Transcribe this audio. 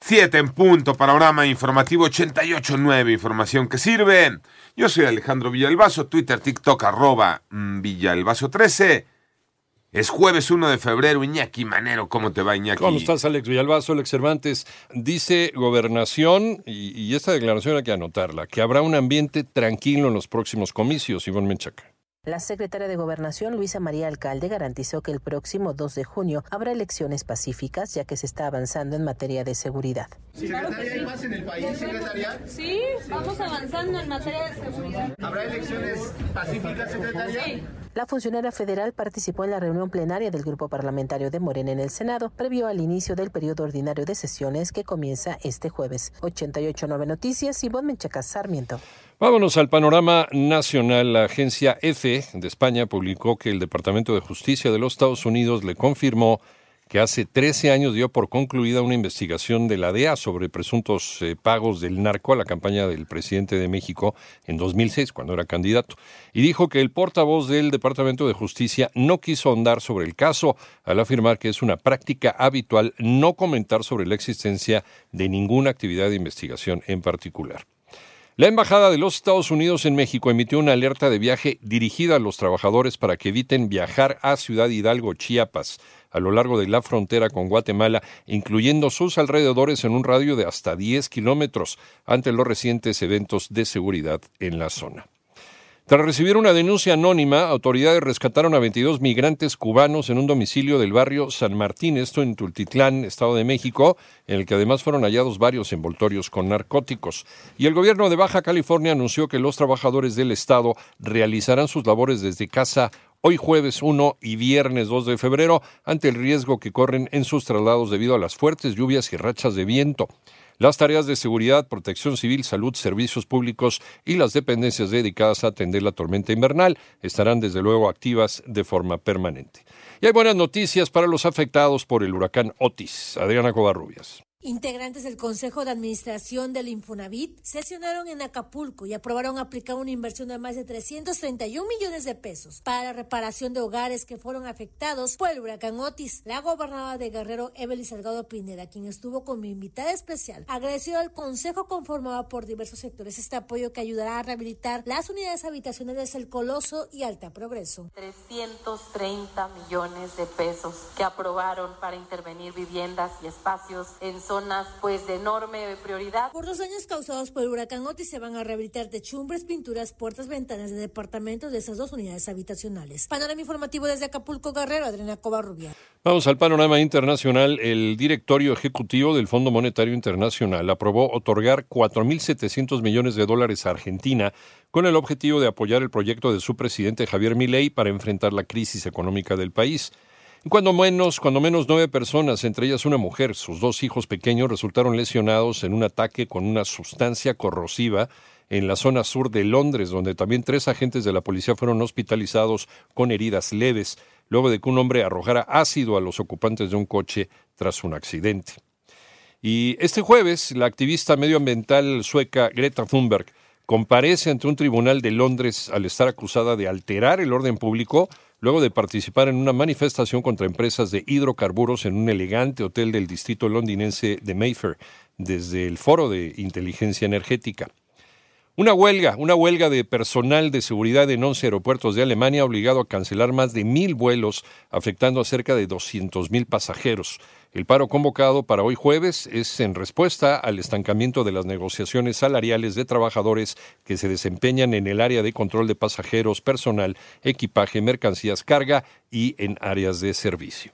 7 en punto, panorama informativo 88.9, información que sirve. Yo soy Alejandro Villalbazo, Twitter, TikTok, arroba mm, Villalbazo13. Es jueves 1 de febrero, Iñaki Manero, ¿cómo te va Iñaki? ¿Cómo estás Alex Villalbazo, Alex Cervantes? Dice Gobernación, y, y esta declaración hay que anotarla, que habrá un ambiente tranquilo en los próximos comicios, Iván Menchaca. La secretaria de Gobernación, Luisa María Alcalde, garantizó que el próximo 2 de junio habrá elecciones pacíficas, ya que se está avanzando en materia de seguridad. ¿Secretaria, hay más en el país, secretaria? Sí, vamos avanzando en materia de seguridad. ¿Habrá elecciones pacíficas, secretaria? Sí. La funcionaria federal participó en la reunión plenaria del grupo parlamentario de Morena en el Senado, previo al inicio del periodo ordinario de sesiones que comienza este jueves. 889 Noticias, Ivonne Menchaca Sarmiento. Vámonos al panorama nacional. La agencia EFE de España publicó que el Departamento de Justicia de los Estados Unidos le confirmó que hace 13 años dio por concluida una investigación de la DEA sobre presuntos eh, pagos del narco a la campaña del presidente de México en 2006, cuando era candidato. Y dijo que el portavoz del Departamento de Justicia no quiso ahondar sobre el caso al afirmar que es una práctica habitual no comentar sobre la existencia de ninguna actividad de investigación en particular. La Embajada de los Estados Unidos en México emitió una alerta de viaje dirigida a los trabajadores para que eviten viajar a Ciudad Hidalgo, Chiapas, a lo largo de la frontera con Guatemala, incluyendo sus alrededores en un radio de hasta 10 kilómetros, ante los recientes eventos de seguridad en la zona. Tras recibir una denuncia anónima, autoridades rescataron a 22 migrantes cubanos en un domicilio del barrio San Martín, esto en Tultitlán, Estado de México, en el que además fueron hallados varios envoltorios con narcóticos. Y el gobierno de Baja California anunció que los trabajadores del Estado realizarán sus labores desde casa hoy jueves 1 y viernes 2 de febrero ante el riesgo que corren en sus traslados debido a las fuertes lluvias y rachas de viento. Las tareas de seguridad, protección civil, salud, servicios públicos y las dependencias dedicadas a atender la tormenta invernal estarán desde luego activas de forma permanente. Y hay buenas noticias para los afectados por el huracán Otis. Adriana Covarrubias. Integrantes del Consejo de Administración del Infonavit sesionaron en Acapulco y aprobaron aplicar una inversión de más de 331 millones de pesos para reparación de hogares que fueron afectados por el huracán Otis. La gobernadora de Guerrero, Evelyn Salgado Pineda, quien estuvo como invitada especial, agradeció al Consejo conformado por diversos sectores este apoyo que ayudará a rehabilitar las unidades habitacionales El Coloso y Alta Progreso. 330 millones de pesos que aprobaron para intervenir viviendas y espacios en zonas pues de enorme prioridad. Por los daños causados por el huracán Otis se van a rehabilitar techumbres, pinturas, puertas, ventanas de departamentos de esas dos unidades habitacionales. Panorama informativo desde Acapulco, Guerrero, Adriana Covarrubia. Vamos al panorama internacional. El directorio ejecutivo del Fondo Monetario Internacional aprobó otorgar 4.700 millones de dólares a Argentina con el objetivo de apoyar el proyecto de su presidente Javier Milei para enfrentar la crisis económica del país. Cuando menos, cuando menos nueve personas, entre ellas una mujer, sus dos hijos pequeños, resultaron lesionados en un ataque con una sustancia corrosiva en la zona sur de Londres, donde también tres agentes de la policía fueron hospitalizados con heridas leves, luego de que un hombre arrojara ácido a los ocupantes de un coche tras un accidente. Y este jueves, la activista medioambiental sueca Greta Thunberg comparece ante un tribunal de Londres al estar acusada de alterar el orden público luego de participar en una manifestación contra empresas de hidrocarburos en un elegante hotel del distrito londinense de Mayfair, desde el Foro de Inteligencia Energética. Una huelga, una huelga de personal de seguridad en 11 aeropuertos de Alemania ha obligado a cancelar más de mil vuelos, afectando a cerca de 200 mil pasajeros. El paro convocado para hoy jueves es en respuesta al estancamiento de las negociaciones salariales de trabajadores que se desempeñan en el área de control de pasajeros, personal, equipaje, mercancías, carga y en áreas de servicio.